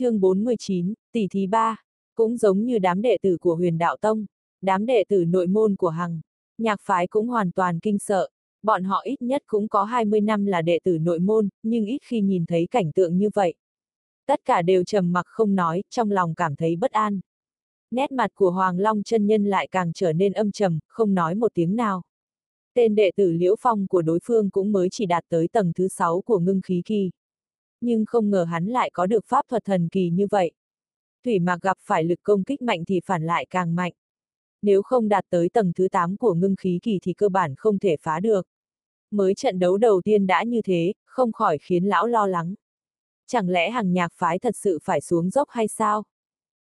chương 49, tỷ thí ba cũng giống như đám đệ tử của huyền đạo tông, đám đệ tử nội môn của Hằng, nhạc phái cũng hoàn toàn kinh sợ, bọn họ ít nhất cũng có 20 năm là đệ tử nội môn, nhưng ít khi nhìn thấy cảnh tượng như vậy. Tất cả đều trầm mặc không nói, trong lòng cảm thấy bất an. Nét mặt của Hoàng Long chân nhân lại càng trở nên âm trầm, không nói một tiếng nào. Tên đệ tử Liễu Phong của đối phương cũng mới chỉ đạt tới tầng thứ 6 của ngưng khí kỳ. Nhưng không ngờ hắn lại có được pháp thuật thần kỳ như vậy. Thủy mạc gặp phải lực công kích mạnh thì phản lại càng mạnh. Nếu không đạt tới tầng thứ 8 của ngưng khí kỳ thì cơ bản không thể phá được. Mới trận đấu đầu tiên đã như thế, không khỏi khiến lão lo lắng. Chẳng lẽ hàng nhạc phái thật sự phải xuống dốc hay sao?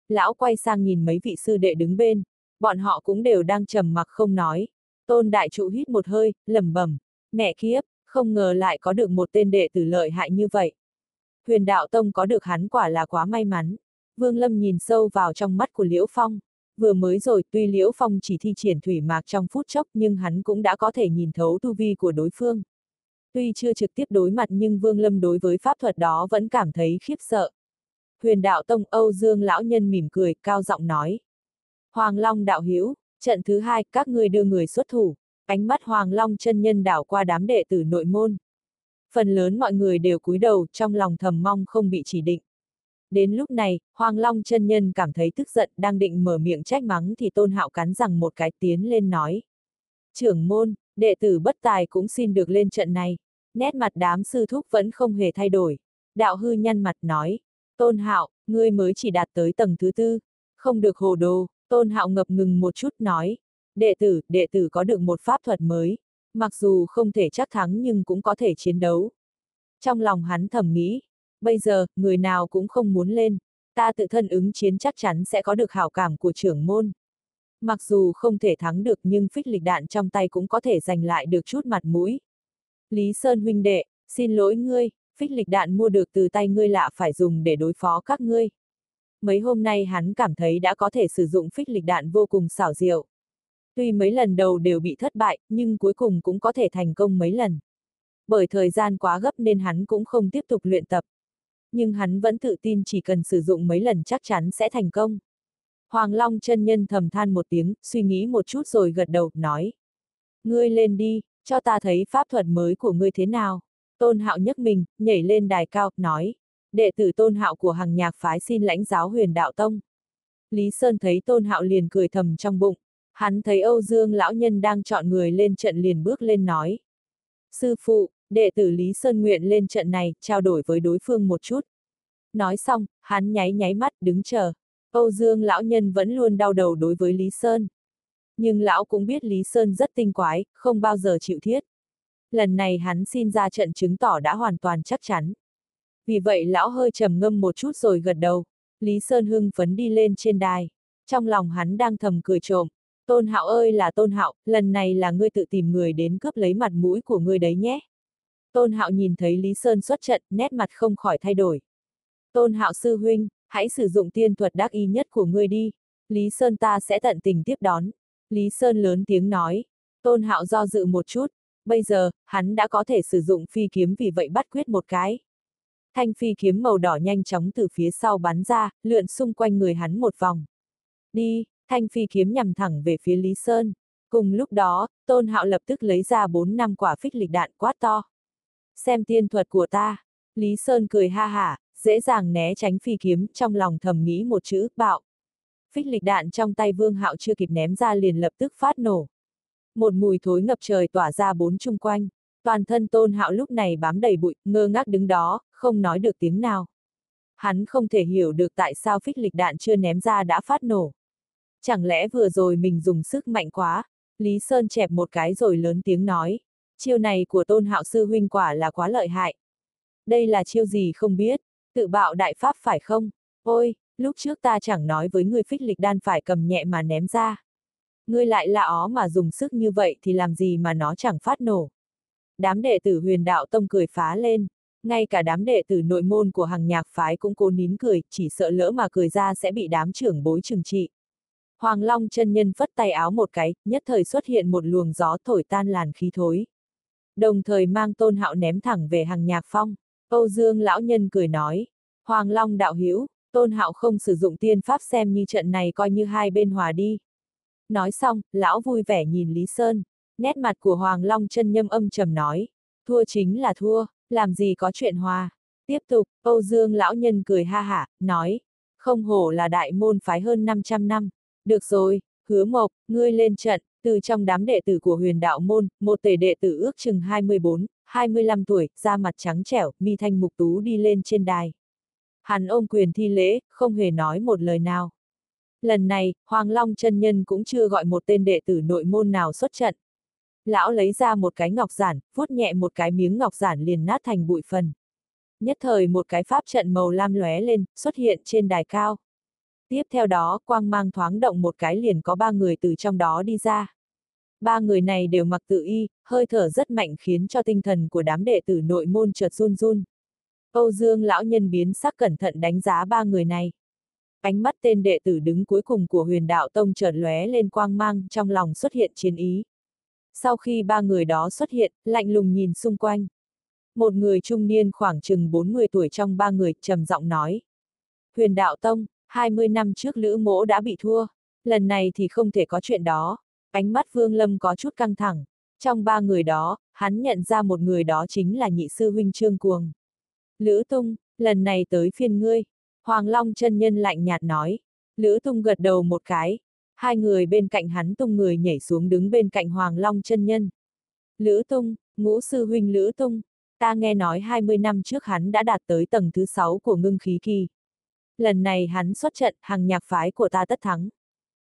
Lão quay sang nhìn mấy vị sư đệ đứng bên, bọn họ cũng đều đang trầm mặc không nói. Tôn đại trụ hít một hơi, lầm bầm: mẹ kiếp, không ngờ lại có được một tên đệ tử lợi hại như vậy. Huyền đạo tông có được hắn quả là quá may mắn. Vương Lâm nhìn sâu vào trong mắt của Liễu Phong. Vừa mới rồi, tuy Liễu Phong chỉ thi triển thủy mạc trong phút chốc nhưng hắn cũng đã có thể nhìn thấu tu vi của đối phương. Tuy chưa trực tiếp đối mặt nhưng Vương Lâm đối với pháp thuật đó vẫn cảm thấy khiếp sợ. Huyền đạo tông Âu Dương lão nhân mỉm cười, cao giọng nói. Hoàng Long đạo hiếu trận thứ hai, các ngươi đưa người xuất thủ. Ánh mắt Hoàng Long chân nhân đảo qua đám đệ tử nội môn. Phần lớn mọi người đều cúi đầu, trong lòng thầm mong không bị chỉ định. Đến lúc này, Hoàng Long chân nhân cảm thấy tức giận, đang định mở miệng trách mắng thì Tôn Hạo cắn rằng một cái tiến lên nói. Trưởng môn, đệ tử bất tài cũng xin được lên trận này. Nét mặt đám sư thúc vẫn không hề thay đổi. Đạo hư nhăn mặt nói. Tôn Hạo, ngươi mới chỉ đạt tới tầng thứ tư. Không được hồ đồ, Tôn Hạo ngập ngừng một chút nói. Đệ tử, đệ tử có được một pháp thuật mới. Mặc dù không thể chắc thắng nhưng cũng có thể chiến đấu. Trong lòng hắn thầm nghĩ, bây giờ, người nào cũng không muốn lên, ta tự thân ứng chiến chắc chắn sẽ có được hảo cảm của trưởng môn. Mặc dù không thể thắng được nhưng phích lịch đạn trong tay cũng có thể giành lại được chút mặt mũi. Lý Sơn huynh đệ, xin lỗi ngươi, phích lịch đạn mua được từ tay ngươi lạ phải dùng để đối phó các ngươi. Mấy hôm nay hắn cảm thấy đã có thể sử dụng phích lịch đạn vô cùng xảo diệu. Tuy mấy lần đầu đều bị thất bại, nhưng cuối cùng cũng có thể thành công mấy lần. Bởi thời gian quá gấp nên hắn cũng không tiếp tục luyện tập. Nhưng hắn vẫn tự tin chỉ cần sử dụng mấy lần chắc chắn sẽ thành công. Hoàng Long chân nhân thầm than một tiếng, suy nghĩ một chút rồi gật đầu, nói. Ngươi lên đi, cho ta thấy pháp thuật mới của ngươi thế nào. Tôn Hạo nhấc mình, nhảy lên đài cao, nói. Đệ tử Tôn Hạo của hàng nhạc phái xin lãnh giáo huyền đạo tông. Lý Sơn thấy Tôn Hạo liền cười thầm trong bụng. Hắn thấy Âu Dương lão nhân đang chọn người lên trận liền bước lên nói. Sư phụ, đệ tử Lý Sơn nguyện lên trận này, trao đổi với đối phương một chút. Nói xong, hắn nháy nháy mắt, đứng chờ. Âu Dương lão nhân vẫn luôn đau đầu đối với Lý Sơn. Nhưng lão cũng biết Lý Sơn rất tinh quái, không bao giờ chịu thiết. Lần này hắn xin ra trận chứng tỏ đã hoàn toàn chắc chắn. Vì vậy lão hơi trầm ngâm một chút rồi gật đầu. Lý Sơn hưng phấn đi lên trên đài. Trong lòng hắn đang thầm cười trộm, Tôn Hạo ơi là Tôn Hạo, lần này là ngươi tự tìm người đến cướp lấy mặt mũi của ngươi đấy nhé. Tôn Hạo nhìn thấy Lý Sơn xuất trận, nét mặt không khỏi thay đổi. Tôn Hạo sư huynh, hãy sử dụng tiên thuật đắc y nhất của ngươi đi. Lý Sơn ta sẽ tận tình tiếp đón. Lý Sơn lớn tiếng nói. Tôn Hạo do dự một chút. Bây giờ, hắn đã có thể sử dụng phi kiếm vì vậy bắt quyết một cái. Thanh phi kiếm màu đỏ nhanh chóng từ phía sau bắn ra, lượn xung quanh người hắn một vòng. Đi, thanh phi kiếm nhằm thẳng về phía Lý Sơn. Cùng lúc đó, Tôn Hạo lập tức lấy ra bốn năm quả phích lịch đạn quát to. Xem tiên thuật của ta. Lý Sơn cười ha hả, dễ dàng né tránh phi kiếm, trong lòng thầm nghĩ một chữ, bạo. Phích lịch đạn trong tay Vương Hạo chưa kịp ném ra liền lập tức phát nổ. Một mùi thối ngập trời tỏa ra bốn chung quanh. Toàn thân Tôn Hạo lúc này bám đầy bụi, ngơ ngác đứng đó, không nói được tiếng nào. Hắn không thể hiểu được tại sao phích lịch đạn chưa ném ra đã phát nổ. Chẳng lẽ vừa rồi mình dùng sức mạnh quá? Lý Sơn chẹp một cái rồi lớn tiếng nói. Chiêu này của tôn hạo sư huynh quả là quá lợi hại. Đây là chiêu gì không biết, tự bạo đại pháp phải không? Ôi, lúc trước ta chẳng nói với người phích lịch đan phải cầm nhẹ mà ném ra. Ngươi lại lạ ó mà dùng sức như vậy thì làm gì mà nó chẳng phát nổ. Đám đệ tử huyền đạo tông cười phá lên, ngay cả đám đệ tử nội môn của hàng nhạc phái cũng cố nín cười, chỉ sợ lỡ mà cười ra sẽ bị đám trưởng bối trừng trị. Hoàng Long chân nhân phất tay áo một cái, nhất thời xuất hiện một luồng gió thổi tan làn khí thối. Đồng thời mang tôn hạo ném thẳng về hàng nhạc phong. Âu Dương lão nhân cười nói, Hoàng Long đạo hữu Tôn Hạo không sử dụng tiên pháp xem như trận này coi như hai bên hòa đi. Nói xong, lão vui vẻ nhìn Lý Sơn. Nét mặt của Hoàng Long chân nhâm âm trầm nói. Thua chính là thua, làm gì có chuyện hòa. Tiếp tục, Âu Dương lão nhân cười ha hả, nói. Không hổ là đại môn phái hơn 500 năm. Được rồi, hứa mộc, ngươi lên trận, từ trong đám đệ tử của huyền đạo môn, một tể đệ tử ước chừng 24, 25 tuổi, da mặt trắng trẻo, mi thanh mục tú đi lên trên đài. Hắn ôm quyền thi lễ, không hề nói một lời nào. Lần này, Hoàng Long chân nhân cũng chưa gọi một tên đệ tử nội môn nào xuất trận. Lão lấy ra một cái ngọc giản, vuốt nhẹ một cái miếng ngọc giản liền nát thành bụi phần. Nhất thời một cái pháp trận màu lam lóe lên, xuất hiện trên đài cao. Tiếp theo đó, quang mang thoáng động một cái liền có ba người từ trong đó đi ra. Ba người này đều mặc tự y, hơi thở rất mạnh khiến cho tinh thần của đám đệ tử nội môn chợt run run. Âu Dương lão nhân biến sắc cẩn thận đánh giá ba người này. Ánh mắt tên đệ tử đứng cuối cùng của huyền đạo tông chợt lóe lên quang mang trong lòng xuất hiện chiến ý. Sau khi ba người đó xuất hiện, lạnh lùng nhìn xung quanh. Một người trung niên khoảng chừng 40 tuổi trong ba người trầm giọng nói. Huyền đạo tông, 20 năm trước Lữ Mỗ đã bị thua, lần này thì không thể có chuyện đó. Ánh mắt Vương Lâm có chút căng thẳng. Trong ba người đó, hắn nhận ra một người đó chính là nhị sư huynh Trương Cuồng. Lữ Tung, lần này tới phiên ngươi. Hoàng Long chân nhân lạnh nhạt nói. Lữ Tung gật đầu một cái. Hai người bên cạnh hắn tung người nhảy xuống đứng bên cạnh Hoàng Long chân nhân. Lữ Tung, ngũ sư huynh Lữ Tung, ta nghe nói 20 năm trước hắn đã đạt tới tầng thứ 6 của ngưng khí kỳ. Lần này hắn xuất trận, hàng nhạc phái của ta tất thắng.